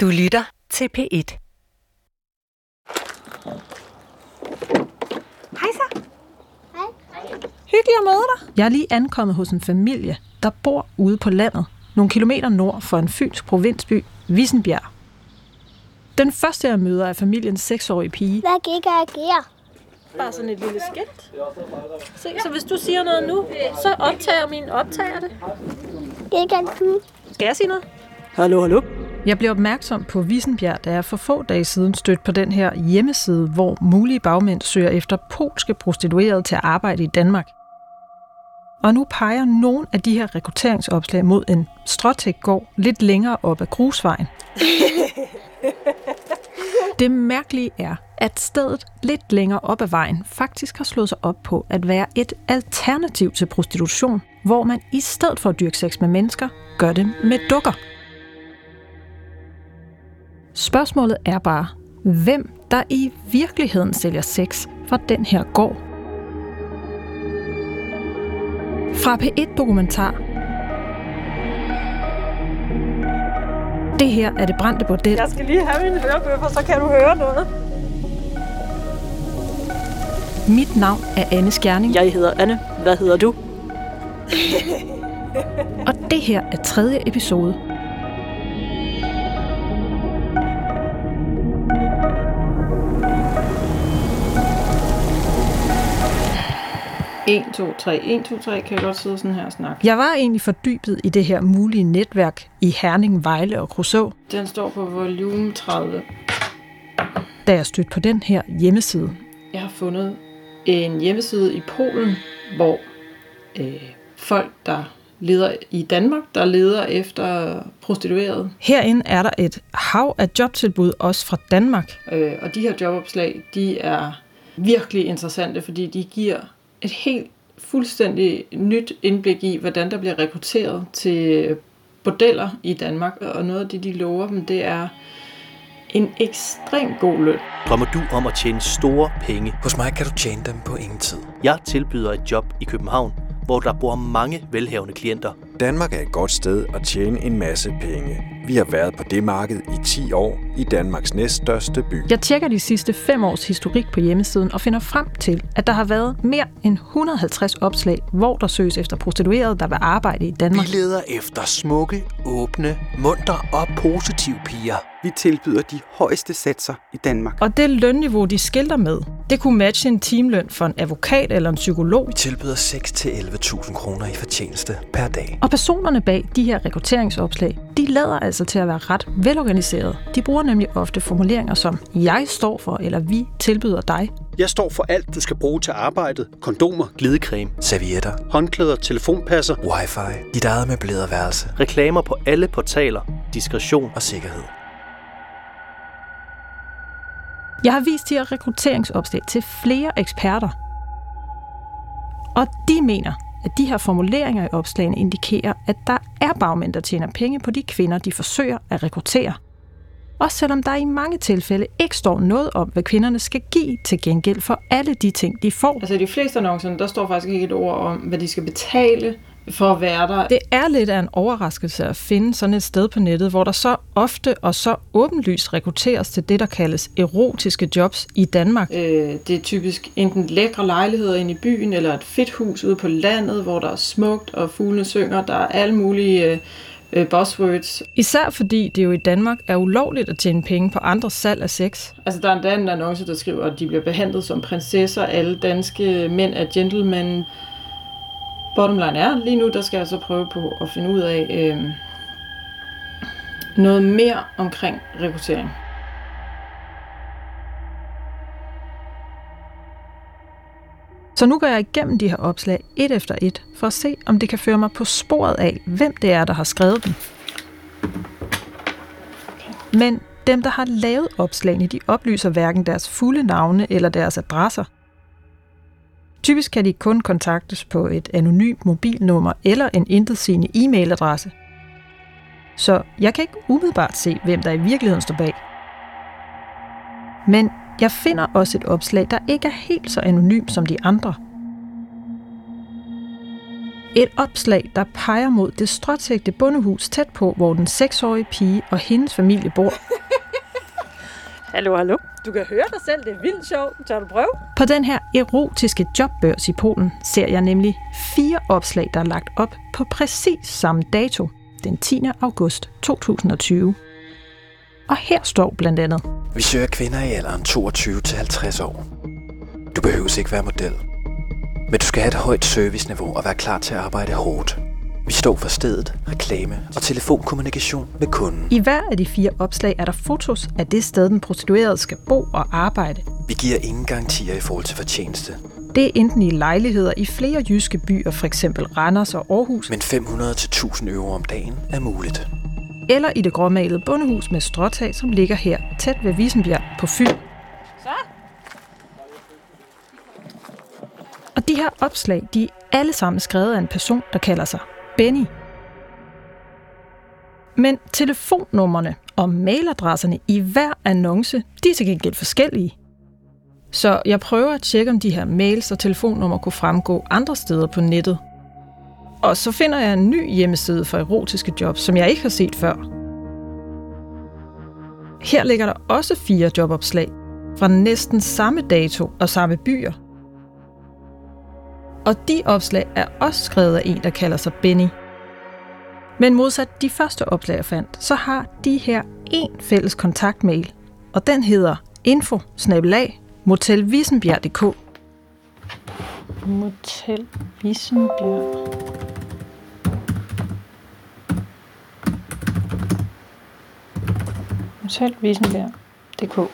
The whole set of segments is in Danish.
Du lytter til P1. Hej så. Hej. Hyggelig at møde dig. Jeg er lige ankommet hos en familie, der bor ude på landet, nogle kilometer nord for en fynsk provinsby, Vissenbjerg. Den første, jeg møder, er familiens seksårige pige. Hvad gik jeg agere? Bare sådan et lille skilt. Se, så hvis du siger noget nu, så optager min optager det. Gik jeg du? Skal jeg sige noget? Hallo, hallo. Jeg blev opmærksom på Vissenbjerg, da jeg for få dage siden stødte på den her hjemmeside, hvor mulige bagmænd søger efter polske prostituerede til at arbejde i Danmark. Og nu peger nogle af de her rekrutteringsopslag mod en stråtækgård lidt længere op ad grusvejen. Det mærkelige er, at stedet lidt længere op ad vejen faktisk har slået sig op på at være et alternativ til prostitution, hvor man i stedet for at dyrke sex med mennesker, gør det med dukker. Spørgsmålet er bare, hvem der i virkeligheden sælger sex fra den her gård. Fra P1 Dokumentar. Det her er det brændte bordel. Jeg skal lige have mine hørebøffer, så kan du høre noget. Mit navn er Anne Skjerning, Jeg hedder Anne. Hvad hedder du? og det her er tredje episode. En, to, tre. En, to, tre. Kan jeg godt sidde sådan her og snakke. Jeg var egentlig fordybet i det her mulige netværk i Herning, Vejle og Kruså, Den står på volume 30. da jeg stødte på den her hjemmeside. Jeg har fundet en hjemmeside i Polen, hvor øh, folk, der leder i Danmark, der leder efter prostituerede. Herinde er der et hav af jobtilbud, også fra Danmark. Øh, og de her jobopslag, de er virkelig interessante, fordi de giver et helt fuldstændig nyt indblik i, hvordan der bliver rekrutteret til bordeller i Danmark. Og noget af det, de lover dem, det er en ekstremt god løn. Drømmer du om at tjene store penge? Hos mig kan du tjene dem på ingen tid. Jeg tilbyder et job i København, hvor der bor mange velhavende klienter. Danmark er et godt sted at tjene en masse penge. Vi har været på det marked i 10 år i Danmarks næststørste by. Jeg tjekker de sidste fem års historik på hjemmesiden og finder frem til, at der har været mere end 150 opslag, hvor der søges efter prostituerede, der vil arbejde i Danmark. Vi leder efter smukke, åbne, munter og positive piger. Vi tilbyder de højeste satser i Danmark. Og det lønniveau, de skilter med, det kunne matche en timeløn for en advokat eller en psykolog. Vi tilbyder 6-11.000 kroner i fortjeneste per dag. Og personerne bag de her rekrutteringsopslag, de lader altså til at være ret velorganiserede. De bruger nemlig ofte formuleringer som, jeg står for, eller vi tilbyder dig. Jeg står for alt, du skal bruge til arbejdet. Kondomer, Glidecreme, Servietter, håndklæder, telefonpasser. wifi, dit eget møblerede værelse reklamer på alle portaler, diskretion og sikkerhed. Jeg har vist de her rekrutteringsopslag til flere eksperter. Og de mener, at de her formuleringer i opslagene indikerer, at der er bagmænd, der tjener penge på de kvinder, de forsøger at rekruttere. Også selvom der i mange tilfælde ikke står noget om, hvad kvinderne skal give til gengæld for alle de ting, de får. Altså i de fleste annoncerne, der står faktisk ikke et ord om, hvad de skal betale for at være der. Det er lidt af en overraskelse at finde sådan et sted på nettet, hvor der så ofte og så åbenlyst rekrutteres til det, der kaldes erotiske jobs i Danmark. Øh, det er typisk enten lækre lejligheder inde i byen, eller et fedt hus ude på landet, hvor der er smukt, og fuglene synger. Der er alle mulige øh, øh, buzzwords. Især fordi det jo i Danmark er ulovligt at tjene penge på andres salg af sex. Altså, der er endda en annonce, der skriver, at de bliver behandlet som prinsesser. Alle danske mænd er gentlemen. Bottom line er, lige nu, der skal jeg så prøve på at finde ud af øh, noget mere omkring rekruttering. Så nu går jeg igennem de her opslag et efter et, for at se, om det kan føre mig på sporet af, hvem det er, der har skrevet dem. Men dem, der har lavet opslagene, de oplyser hverken deres fulde navne eller deres adresser. Typisk kan de kun kontaktes på et anonymt mobilnummer eller en intetsigende e-mailadresse. Så jeg kan ikke umiddelbart se, hvem der i virkeligheden står bag. Men jeg finder også et opslag, der ikke er helt så anonym som de andre. Et opslag, der peger mod det stråtægte bondehus tæt på, hvor den seksårige pige og hendes familie bor. Hallo, hallo. Du kan høre dig selv, det er vildt sjovt. Tør du prøve? På den her erotiske jobbørs i Polen ser jeg nemlig fire opslag, der er lagt op på præcis samme dato, den 10. august 2020. Og her står blandt andet, Vi søger kvinder i alderen 22 til 50 år. Du behøver ikke være model. Men du skal have et højt serviceniveau og være klar til at arbejde hårdt. Vi står for stedet, reklame og telefonkommunikation med kunden. i hver af de fire opslag er der fotos af det sted, den prostituerede skal bo og arbejde. Vi giver ingen garantier i forhold til fortjeneste, Det er enten i lejligheder i flere jyske byer, f.eks. Randers og Aarhus, men 500 til 1000 euro om dagen er muligt. eller i det gråmalede bondehus med stråtag, som ligger her tæt ved Visenbjerg på Fyn. Så. Og de her opslag, de er alle sammen skrevet af en person, der kalder sig Benny. Men telefonnummerne og mailadresserne i hver annonce, de er til gengæld forskellige. Så jeg prøver at tjekke, om de her mails og telefonnumre kunne fremgå andre steder på nettet. Og så finder jeg en ny hjemmeside for erotiske jobs, som jeg ikke har set før. Her ligger der også fire jobopslag fra næsten samme dato og samme byer. Og de opslag er også skrevet af en, der kalder sig Benny. Men modsat de første opslag, jeg fandt, så har de her en fælles kontaktmail, og den hedder info motelvisenbjerg.dk. Motel Vissenbjerg. Motel Vissenbjerg.dk.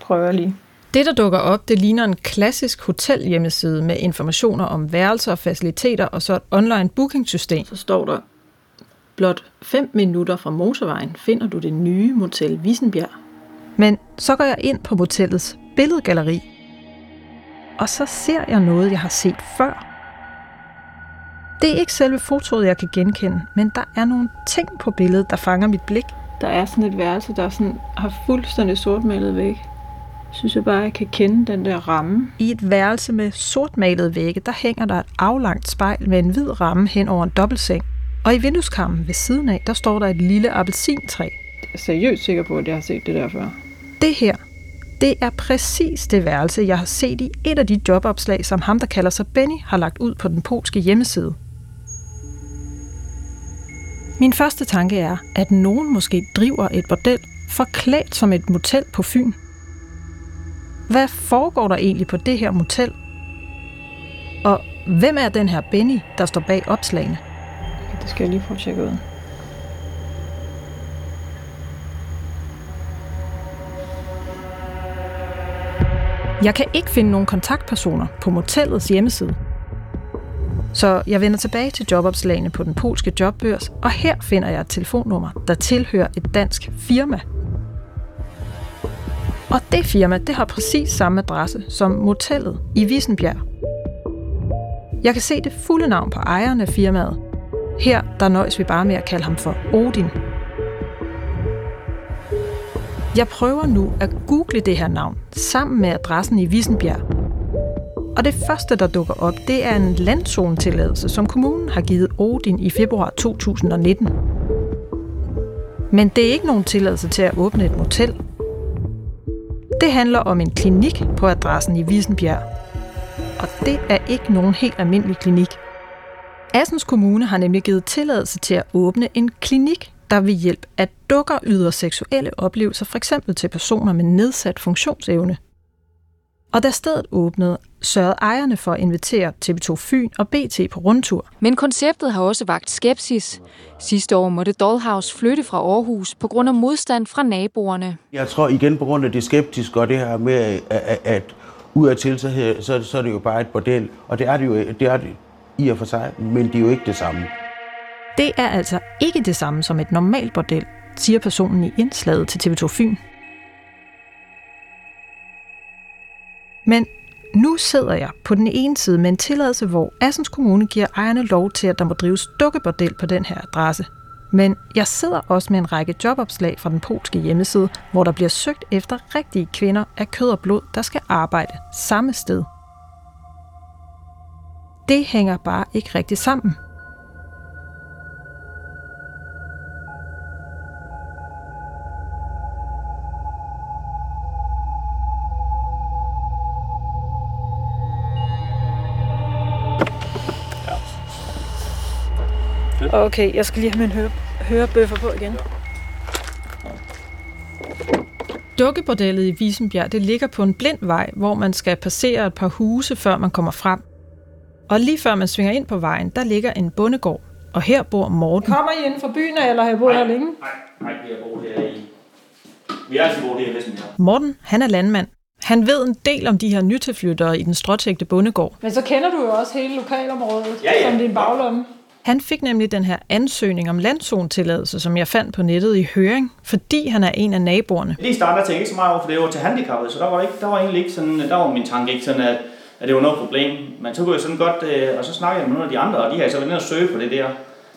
Prøver lige. Det, der dukker op, det ligner en klassisk hotelhjemmeside med informationer om værelser og faciliteter og så et online bookingsystem. Så står der, blot 5 minutter fra motorvejen finder du det nye Motel Vissenbjerg. Men så går jeg ind på motellets billedgalleri, og så ser jeg noget, jeg har set før. Det er ikke selve fotoet, jeg kan genkende, men der er nogle ting på billedet, der fanger mit blik. Der er sådan et værelse, der sådan har fuldstændig sortmalet væk. Synes jeg bare, jeg kan kende den der ramme. I et værelse med sortmalede vægge, der hænger der et aflangt spejl med en hvid ramme hen over en dobbeltseng. Og i vindueskarmen ved siden af, der står der et lille appelsintræ. Jeg er seriøst sikker på, at jeg har set det der før. Det her, det er præcis det værelse, jeg har set i et af de jobopslag, som ham, der kalder sig Benny, har lagt ud på den polske hjemmeside. Min første tanke er, at nogen måske driver et bordel, forklædt som et motel på Fyn. Hvad foregår der egentlig på det her motel? Og hvem er den her Benny, der står bag opslagene? Det skal jeg lige prøve at tjekke ud. Jeg kan ikke finde nogen kontaktpersoner på motellets hjemmeside. Så jeg vender tilbage til jobopslagene på den polske jobbørs, og her finder jeg et telefonnummer, der tilhører et dansk firma. Og det firma, det har præcis samme adresse som motellet i Visenbjerg. Jeg kan se det fulde navn på ejeren af firmaet. Her der nøjes vi bare med at kalde ham for Odin. Jeg prøver nu at google det her navn sammen med adressen i Visenbjerg. Og det første, der dukker op, det er en landzonetilladelse, som kommunen har givet Odin i februar 2019. Men det er ikke nogen tilladelse til at åbne et motel. Det handler om en klinik på adressen i Vissenbjerg. Og det er ikke nogen helt almindelig klinik. Assens Kommune har nemlig givet tilladelse til at åbne en klinik, der ved hjælp af dukker yder seksuelle oplevelser, f.eks. til personer med nedsat funktionsevne. Og da stedet åbnede, sørgede ejerne for at invitere TV2 Fyn og BT på rundtur. Men konceptet har også vagt skepsis. Sidste år måtte Dollhouse flytte fra Aarhus på grund af modstand fra naboerne. Jeg tror igen på grund af det skeptiske og det her med, at, udadtil, så, her- så, så er det jo bare et bordel. Og det er det jo det er det i og for sig, men det er jo ikke det samme. Det er altså ikke det samme som et normalt bordel, siger personen i indslaget til TV2 Fyn. Men nu sidder jeg på den ene side med en tilladelse, hvor Assens Kommune giver ejerne lov til, at der må drives dukkebordel på den her adresse. Men jeg sidder også med en række jobopslag fra den polske hjemmeside, hvor der bliver søgt efter rigtige kvinder af kød og blod, der skal arbejde samme sted. det hænger bare ikke rigtig sammen. Okay, jeg skal lige have min høre, hørebøffer på igen. Dukkebordellet i Visenbjerg det ligger på en blind vej, hvor man skal passere et par huse, før man kommer frem. Og lige før man svinger ind på vejen, der ligger en bondegård, og her bor Morten. Kommer I inden for byen, eller har I boet her længe? Nej, nej, vi har boet her i... Vi har altid boet her i Vestenbjerg. Morten, han er landmand. Han ved en del om de her nytilflyttere i den stråtægte bondegård. Men så kender du jo også hele lokalområdet Ja, ja. som din baglomme. Han fik nemlig den her ansøgning om landzonetilladelse, som jeg fandt på nettet i høring, fordi han er en af naboerne. Lige i starten der tænkte jeg ikke så meget over, for det var til handicappede, så der var, ikke, der var egentlig ikke sådan, der var min tanke ikke sådan, at, at det var noget problem. Men så kunne jeg sådan godt, øh, og så snakkede jeg med nogle af de andre, og de havde så været nede og søge på det der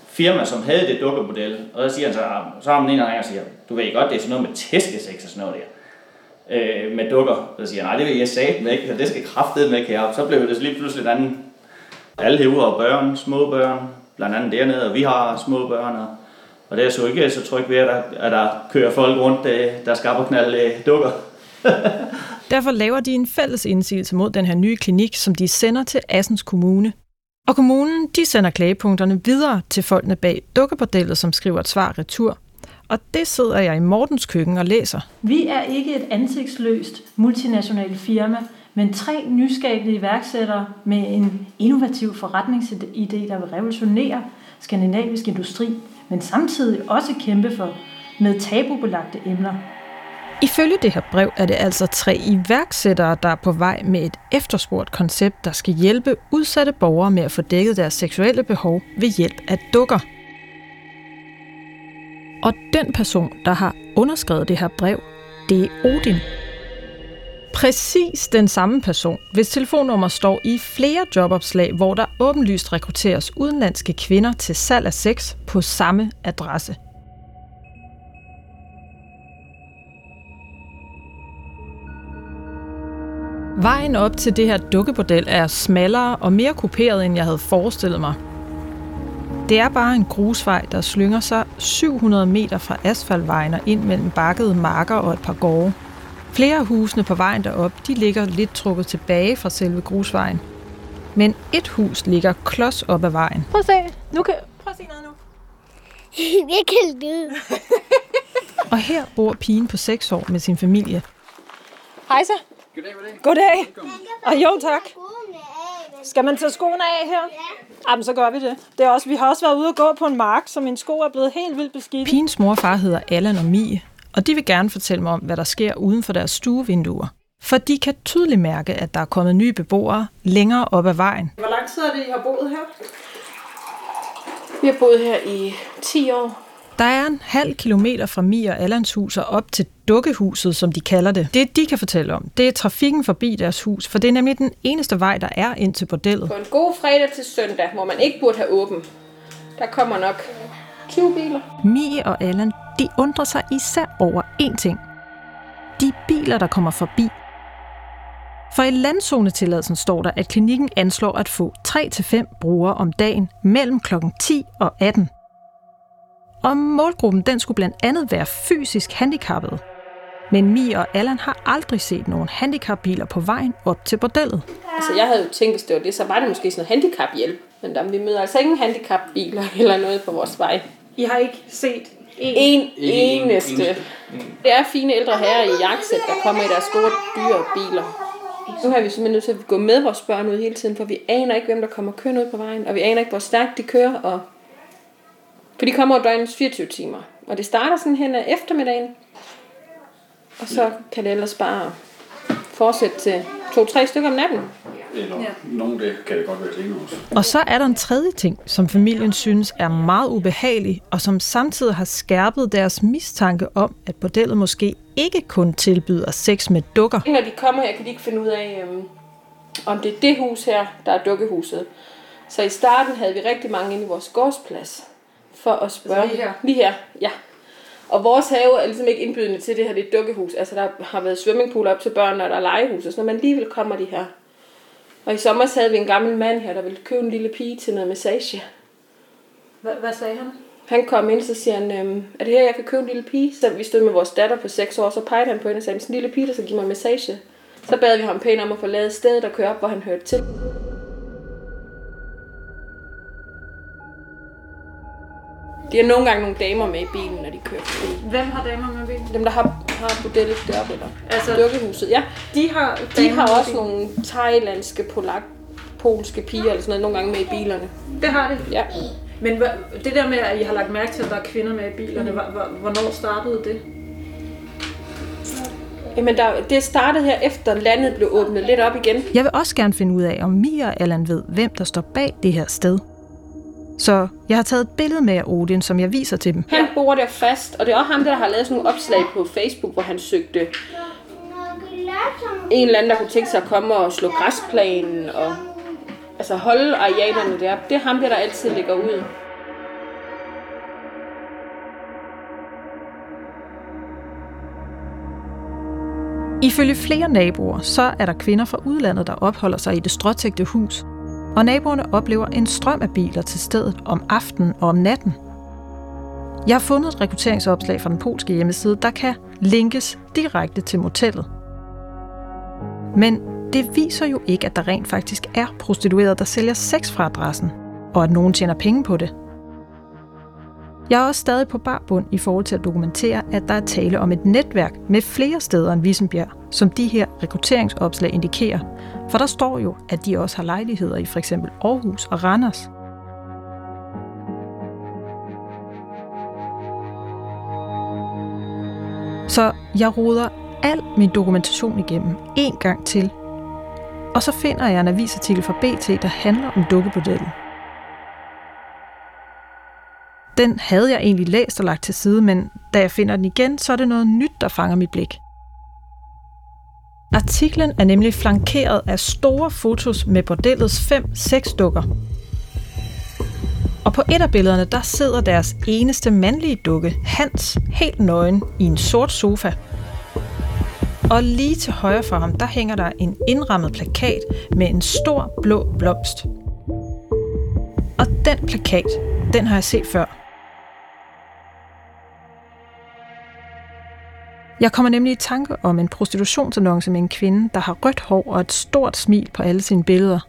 firma, som havde det dukkemodel. Og så siger han så, så har man en eller anden og siger, du ved godt, det er sådan noget med tæskesex og sådan noget der. Øh, med dukker. Så siger jeg, nej, det vil jeg sagde med ikke, det skal kraftedet med her. Så blev det så lige pludselig et andet. Alle hæver og børn, små børn, blandt andet dernede, og vi har små børn, og, og det er så ikke så tryg ved, at der, at der kører folk rundt, øh, der skal op og knalde øh, dukker. Derfor laver de en fælles indsigelse mod den her nye klinik, som de sender til Assens Kommune. Og kommunen de sender klagepunkterne videre til folkene bag dukkebordellet, som skriver et svar retur. Og det sidder jeg i Mortens køkken og læser. Vi er ikke et ansigtsløst multinationalt firma, men tre nyskabende iværksættere med en innovativ forretningsidé, der vil revolutionere skandinavisk industri, men samtidig også kæmpe for med tabubelagte emner. Ifølge det her brev er det altså tre iværksættere, der er på vej med et efterspurgt koncept, der skal hjælpe udsatte borgere med at få dækket deres seksuelle behov ved hjælp af dukker. Og den person, der har underskrevet det her brev, det er Odin. Præcis den samme person, hvis telefonnummer står i flere jobopslag, hvor der åbenlyst rekrutteres udenlandske kvinder til salg af sex på samme adresse. Vejen op til det her dukkebordel er smallere og mere kuperet, end jeg havde forestillet mig. Det er bare en grusvej, der slynger sig 700 meter fra asfaltvejen og ind mellem bakkede marker og et par gårde. Flere af husene på vejen derop, de ligger lidt trukket tilbage fra selve grusvejen. Men et hus ligger klods op ad vejen. Prøv at se. Nu kan... Prøv at se noget nu. Jeg kan lyde. Og her bor pigen på 6 år med sin familie. Hej så. Goddag. Og jo, tak. Skal man tage skoene af her? Ja. Jamen, så gør vi det. det er også, vi har også været ude og gå på en mark, så mine sko er blevet helt vildt beskidte. Pigens mor og far hedder Allan og Mie, og de vil gerne fortælle mig om, hvad der sker uden for deres stuevinduer. For de kan tydeligt mærke, at der er kommet nye beboere længere op ad vejen. Hvor lang tid er det, I har boet her? Vi har boet her i 10 år. Der er en halv kilometer fra Mia og Allans hus og op til dukkehuset, som de kalder det. Det, de kan fortælle om, det er trafikken forbi deres hus, for det er nemlig den eneste vej, der er ind til bordellet. På en god fredag til søndag, hvor man ikke burde have åben, der kommer nok 20 biler. Mie og Allan, de undrer sig især over én ting. De biler, der kommer forbi. For i landzonetilladelsen står der, at klinikken anslår at få 3-5 brugere om dagen mellem kl. 10 og 18. Og målgruppen den skulle blandt andet være fysisk handicappede. Men Mie og Allan har aldrig set nogen handicapbiler på vejen op til bordellet. Altså, jeg havde jo tænkt, hvis det var det, så var det måske sådan noget handicaphjælp. Men der, vi møder altså ingen handicapbiler eller noget på vores vej. I har ikke set En eneste. Det er fine ældre herrer i jakkesæt, der kommer i deres store, dyre biler. Nu har vi simpelthen nødt til at gå med vores børn ud hele tiden, for vi aner ikke, hvem der kommer kørende ud på vejen, og vi aner ikke, hvor stærkt de kører. Og... For de kommer over døgnets 24 timer, og det starter sådan hen ad eftermiddagen, og så kan det ellers bare fortsætte til to-tre stykker om natten. Eller ja. nogen det kan det godt være senere også. Og så er der en tredje ting, som familien synes er meget ubehagelig, og som samtidig har skærpet deres mistanke om, at bordellet måske ikke kun tilbyder sex med dukker. Når de kommer her, kan de ikke finde ud af, øhm, om det er det hus her, der er dukkehuset. Så i starten havde vi rigtig mange inde i vores gårdsplads for at spørge. Altså lige her? Lige her, ja. Og vores have er ligesom ikke indbydende til det her, det er et dukkehus. Altså der har været swimmingpool op til børn, og der er legehus og sådan noget, men alligevel kommer de her. Og i sommer havde vi en gammel mand her, der ville købe en lille pige til noget massage. Hvad, hvad sagde han? Han kom ind, så siger han, øhm, er det her, jeg kan købe en lille pige? Så vi stod med vores datter på 6 år, så pegede han på hende og sagde, en lille pige, der skal give mig massage. Så bad vi ham pænt om at lavet stedet og køre op, hvor han hørte til. De har nogle gange nogle damer med i bilen, når de kører forbi. Hvem har damer med i bilen? Dem, der har, har modellet deroppe, eller Altså, dukkehuset. Ja, De har, de har også bilen. nogle thailandske, polak, polske piger eller sådan noget, nogle gange med i bilerne. Det har de? Ja. Men det der med, at I har lagt mærke til, at der er kvinder med i bilerne, mm. hvornår startede det? Jamen, der, det startede her efter landet blev åbnet lidt op igen. Jeg vil også gerne finde ud af, om Mia og Allan ved, hvem der står bag det her sted. Så jeg har taget et billede med af Odin, som jeg viser til dem. Han bor der fast, og det er også ham, der har lavet sådan nogle opslag på Facebook, hvor han søgte en eller anden, der kunne tænke sig at komme og slå græsplænen og altså holde arealerne der. Det er ham, der, der altid ligger ud. Ifølge flere naboer, så er der kvinder fra udlandet, der opholder sig i det stråtægte hus. Og naboerne oplever en strøm af biler til stedet om aftenen og om natten. Jeg har fundet et rekrutteringsopslag fra den polske hjemmeside, der kan linkes direkte til motellet. Men det viser jo ikke, at der rent faktisk er prostituerede, der sælger sex fra adressen, og at nogen tjener penge på det. Jeg er også stadig på barbund i forhold til at dokumentere, at der er tale om et netværk med flere steder end Vissenbjerg, som de her rekrutteringsopslag indikerer. For der står jo, at de også har lejligheder i f.eks. Aarhus og Randers. Så jeg roder al min dokumentation igennem en gang til. Og så finder jeg en avisartikel fra BT, der handler om dukkebordellen. Den havde jeg egentlig læst og lagt til side, men da jeg finder den igen, så er det noget nyt, der fanger mit blik. Artiklen er nemlig flankeret af store fotos med bordellets fem sexdukker. Og på et af billederne, der sidder deres eneste mandlige dukke, Hans, helt nøgen i en sort sofa. Og lige til højre for ham, der hænger der en indrammet plakat med en stor blå blomst. Og den plakat, den har jeg set før. Jeg kommer nemlig i tanke om en prostitutionsannonce med en kvinde, der har rødt hår og et stort smil på alle sine billeder.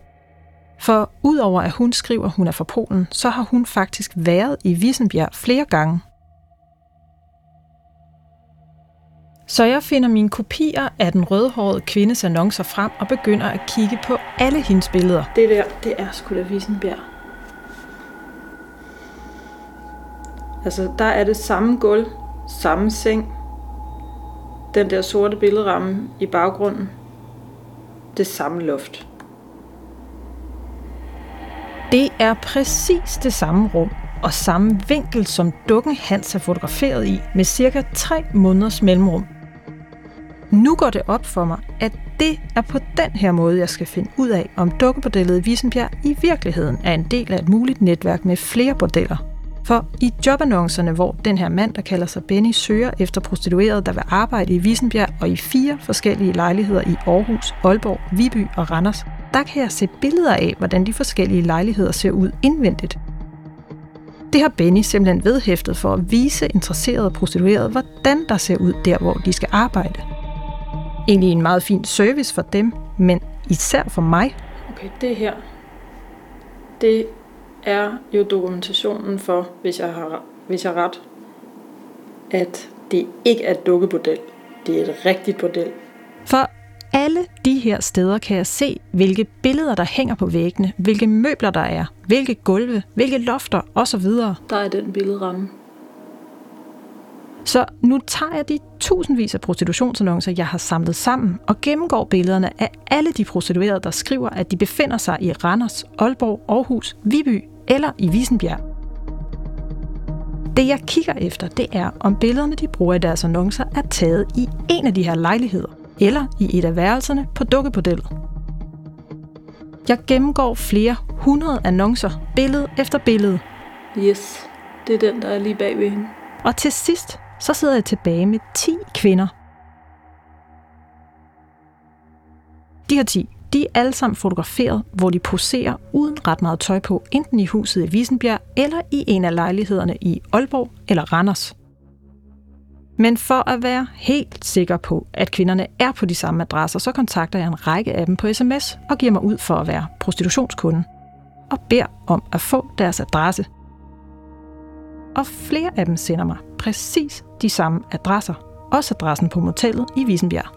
For udover at hun skriver, at hun er fra Polen, så har hun faktisk været i Vissenbjerg flere gange. Så jeg finder mine kopier af den rødhårede kvindes annoncer frem og begynder at kigge på alle hendes billeder. Det der, det er sgu da Vissenbjerg. Altså, der er det samme gulv, samme seng, den der sorte billedramme i baggrunden, det samme loft. Det er præcis det samme rum og samme vinkel, som dukken Hans er fotograferet i med cirka 3 måneders mellemrum. Nu går det op for mig, at det er på den her måde, jeg skal finde ud af, om dukkebordellet i Visenbjerg i virkeligheden er en del af et muligt netværk med flere bordeller. For i jobannoncerne, hvor den her mand, der kalder sig Benny, søger efter prostituerede, der vil arbejde i Visenbjerg og i fire forskellige lejligheder i Aarhus, Aalborg, Viby og Randers, der kan jeg se billeder af, hvordan de forskellige lejligheder ser ud indvendigt. Det har Benny simpelthen vedhæftet for at vise interesserede prostituerede, hvordan der ser ud der, hvor de skal arbejde. Egentlig en meget fin service for dem, men især for mig. Okay, det her, det er jo dokumentationen for, hvis jeg har, hvis jeg har ret, at det ikke er et dukkebordel. Det er et rigtigt bordel. For alle de her steder kan jeg se, hvilke billeder, der hænger på væggene, hvilke møbler der er, hvilke gulve, hvilke lofter osv. Der er den billedramme. Så nu tager jeg de tusindvis af prostitutionsannoncer, jeg har samlet sammen, og gennemgår billederne af alle de prostituerede, der skriver, at de befinder sig i Randers, Aalborg, Aarhus, Viby eller i Vissenbjerg. Det jeg kigger efter, det er, om billederne, de bruger i deres annoncer, er taget i en af de her lejligheder, eller i et af værelserne på dukkebordellet. Jeg gennemgår flere hundrede annoncer, billede efter billede. Yes, det er den, der er lige bag ved hende. Og til sidst, så sidder jeg tilbage med 10 kvinder. De her 10, de er alle sammen fotograferet, hvor de poserer uden ret meget tøj på, enten i huset i Visenbjerg eller i en af lejlighederne i Aalborg eller Randers. Men for at være helt sikker på, at kvinderne er på de samme adresser, så kontakter jeg en række af dem på sms og giver mig ud for at være prostitutionskunde og beder om at få deres adresse. Og flere af dem sender mig præcis de samme adresser, også adressen på motellet i Visenbjerg.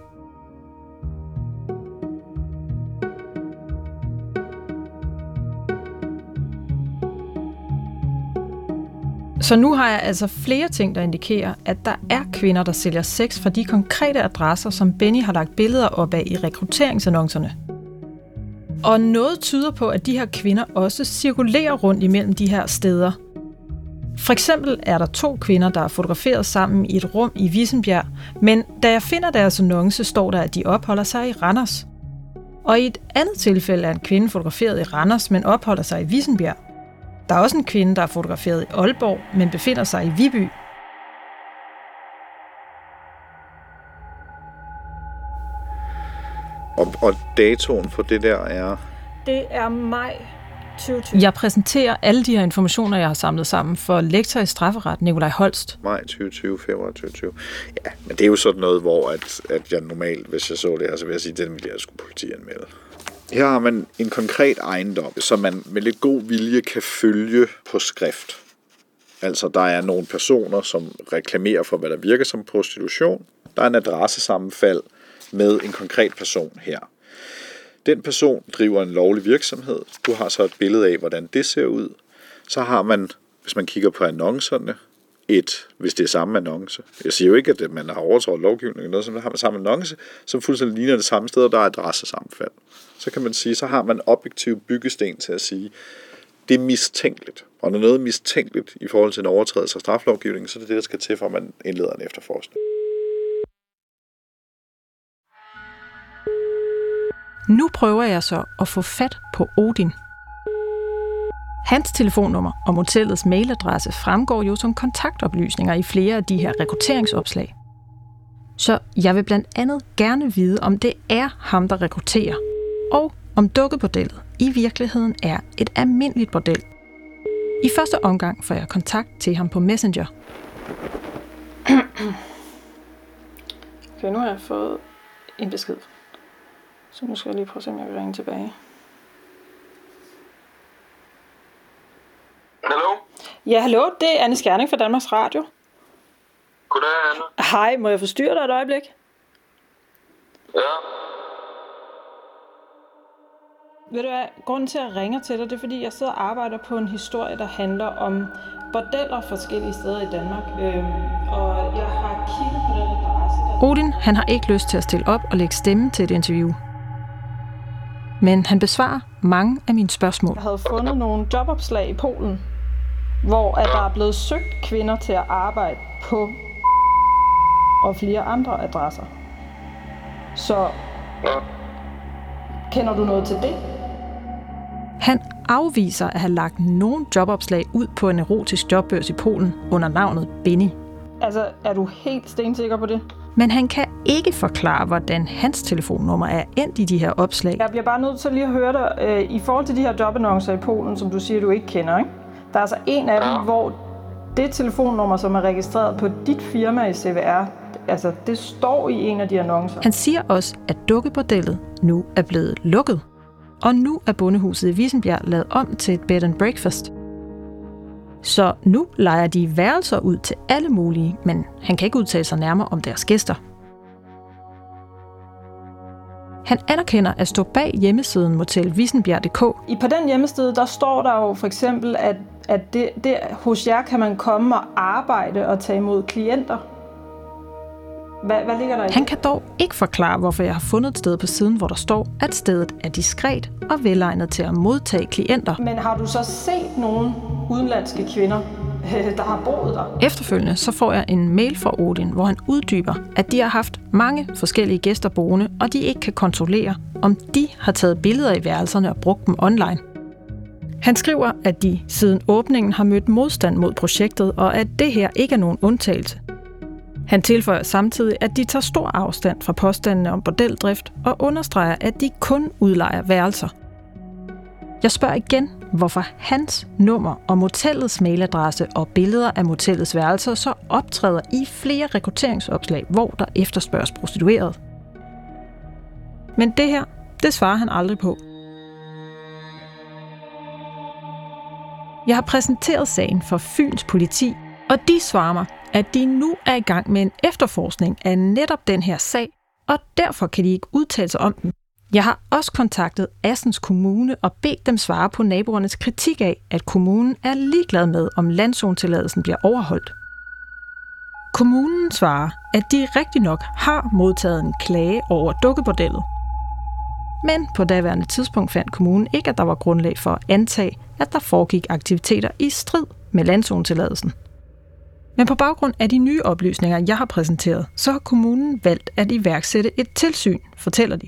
Så nu har jeg altså flere ting, der indikerer, at der er kvinder, der sælger sex fra de konkrete adresser, som Benny har lagt billeder op af i rekrutteringsannoncerne. Og noget tyder på, at de her kvinder også cirkulerer rundt imellem de her steder. For eksempel er der to kvinder, der er fotograferet sammen i et rum i Visenbjerg, men da jeg finder deres annonce, står der, at de opholder sig i Randers. Og i et andet tilfælde er en kvinde fotograferet i Randers, men opholder sig i Visenbjerg. Der er også en kvinde, der er fotograferet i Aalborg, men befinder sig i Viby. Og, og datoen for det der er? Det er maj 2020. Jeg præsenterer alle de her informationer, jeg har samlet sammen for lektor i strafferet Nikolaj Holst. Maj 2020, februar 2020. Ja, men det er jo sådan noget, hvor at, at jeg normalt, hvis jeg så det her, så vil jeg sige, at den ville jeg skulle politianmelde. Her har man en konkret ejendom, som man med lidt god vilje kan følge på skrift. Altså, der er nogle personer, som reklamerer for, hvad der virker som prostitution. Der er en adressesammenfald med en konkret person her. Den person driver en lovlig virksomhed. Du har så et billede af, hvordan det ser ud. Så har man, hvis man kigger på annoncerne, et, hvis det er samme annonce. Jeg siger jo ikke, at man har overtrådt lovgivningen eller noget, så har man samme annonce, som fuldstændig ligner det samme sted, og der er adressesammenfald. Så kan man sige, så har man objektiv byggesten til at sige, det er mistænkeligt. Og når noget er mistænkeligt i forhold til en overtrædelse af straflovgivningen, så er det det, der skal til, for at man indleder en efterforskning. Nu prøver jeg så at få fat på Odin. Hans telefonnummer og motellets mailadresse fremgår jo som kontaktoplysninger i flere af de her rekrutteringsopslag. Så jeg vil blandt andet gerne vide, om det er ham, der rekrutterer, og om dukkebordellet i virkeligheden er et almindeligt bordel. I første omgang får jeg kontakt til ham på Messenger. Okay, nu har jeg fået en besked. Så nu skal jeg lige prøve at se, om jeg kan ringe tilbage. Hallo? Ja, hallo, det er Anne Skærning fra Danmarks Radio. Goddag, Anne. Hej, må jeg forstyrre dig et øjeblik? Ja. Ved du hvad, grunden til at jeg ringer til dig, det er fordi, jeg sidder og arbejder på en historie, der handler om bordeller forskellige steder i Danmark. Øhm, og jeg har kigget på den adresse. Der... Odin, han har ikke lyst til at stille op og lægge stemme til et interview. Men han besvarer mange af mine spørgsmål. Jeg havde fundet nogle jobopslag i Polen, hvor at der er blevet søgt kvinder til at arbejde på og flere andre adresser. Så kender du noget til det? Han afviser at have lagt nogen jobopslag ud på en erotisk jobbørs i Polen under navnet Benny. Altså, er du helt stensikker på det? Men han kan ikke forklare, hvordan hans telefonnummer er endt i de her opslag. Jeg bliver bare nødt til lige at høre dig. Øh, I forhold til de her jobannoncer i Polen, som du siger, du ikke kender, ikke? Der er altså en af dem, hvor det telefonnummer, som er registreret på dit firma i CVR, altså det står i en af de annoncer. Han siger også, at dukkebordellet nu er blevet lukket. Og nu er bondehuset i Visenbjerg lavet om til et bed and breakfast. Så nu leger de værelser ud til alle mulige, men han kan ikke udtale sig nærmere om deres gæster. Han anerkender at stå bag hjemmesiden motelvisenbjerg.dk. I på den hjemmeside, der står der jo for eksempel, at, at det, det, hos jer kan man komme og arbejde og tage imod klienter. Hvad, hvad ligger der i Han kan dog ikke forklare, hvorfor jeg har fundet et sted på siden, hvor der står, at stedet er diskret og velegnet til at modtage klienter. Men har du så set nogle udenlandske kvinder, der har boet der? Efterfølgende så får jeg en mail fra Odin, hvor han uddyber, at de har haft mange forskellige gæster boende, og de ikke kan kontrollere, om de har taget billeder i værelserne og brugt dem online. Han skriver, at de siden åbningen har mødt modstand mod projektet, og at det her ikke er nogen undtagelse. Han tilføjer samtidig, at de tager stor afstand fra påstandene om bordeldrift og understreger, at de kun udlejer værelser. Jeg spørger igen, hvorfor hans nummer og motellets mailadresse og billeder af motellets værelser så optræder i flere rekrutteringsopslag, hvor der efterspørges prostitueret. Men det her, det svarer han aldrig på. Jeg har præsenteret sagen for Fyns politi, og de svarer mig, at de nu er i gang med en efterforskning af netop den her sag, og derfor kan de ikke udtale sig om den. Jeg har også kontaktet Assens Kommune og bedt dem svare på naboernes kritik af, at kommunen er ligeglad med, om landzonetilladelsen bliver overholdt. Kommunen svarer, at de rigtig nok har modtaget en klage over dukkebordellet. Men på daværende tidspunkt fandt kommunen ikke, at der var grundlag for at antage, at der foregik aktiviteter i strid med landzonetilladelsen. Men på baggrund af de nye oplysninger, jeg har præsenteret, så har kommunen valgt at iværksætte et tilsyn, fortæller de.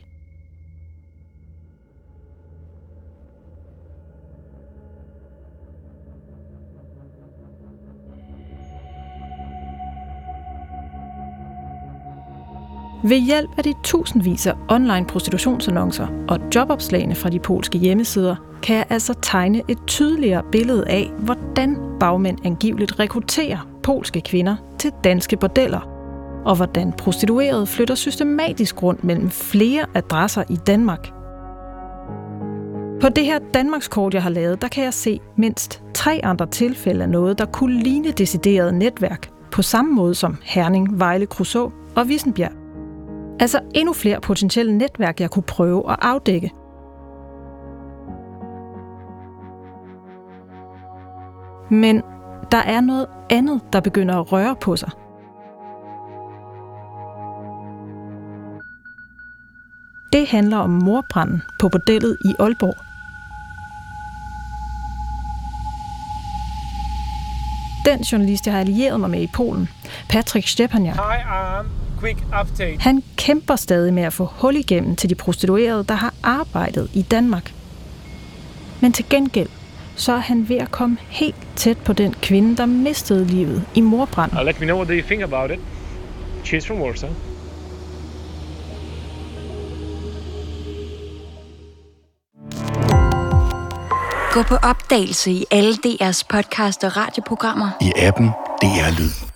Ved hjælp af de tusindvis af online prostitutionsannoncer og jobopslagene fra de polske hjemmesider, kan jeg altså tegne et tydeligere billede af, hvordan bagmænd angiveligt rekrutterer polske kvinder til danske bordeller, og hvordan prostituerede flytter systematisk rundt mellem flere adresser i Danmark. På det her Danmarkskort, jeg har lavet, der kan jeg se mindst tre andre tilfælde af noget, der kunne ligne decideret netværk, på samme måde som Herning, Vejle, Kruså og Vissenbjerg. Altså endnu flere potentielle netværk, jeg kunne prøve at afdække. Men der er noget andet, der begynder at røre på sig. Det handler om morbranden på bordellet i Aalborg. Den journalist, jeg har allieret mig med i Polen, Patrick Stepaniak, quick update. Han kæmper stadig med at få hul igennem til de prostituerede, der har arbejdet i Danmark. Men til gengæld, så er han ved at komme helt tæt på den kvinde, der mistede livet i morbrand. Uh, let me know what you think about it. She's from Warsaw. Gå på opdagelse i alle DR's podcast og radioprogrammer. I appen DR Lyd.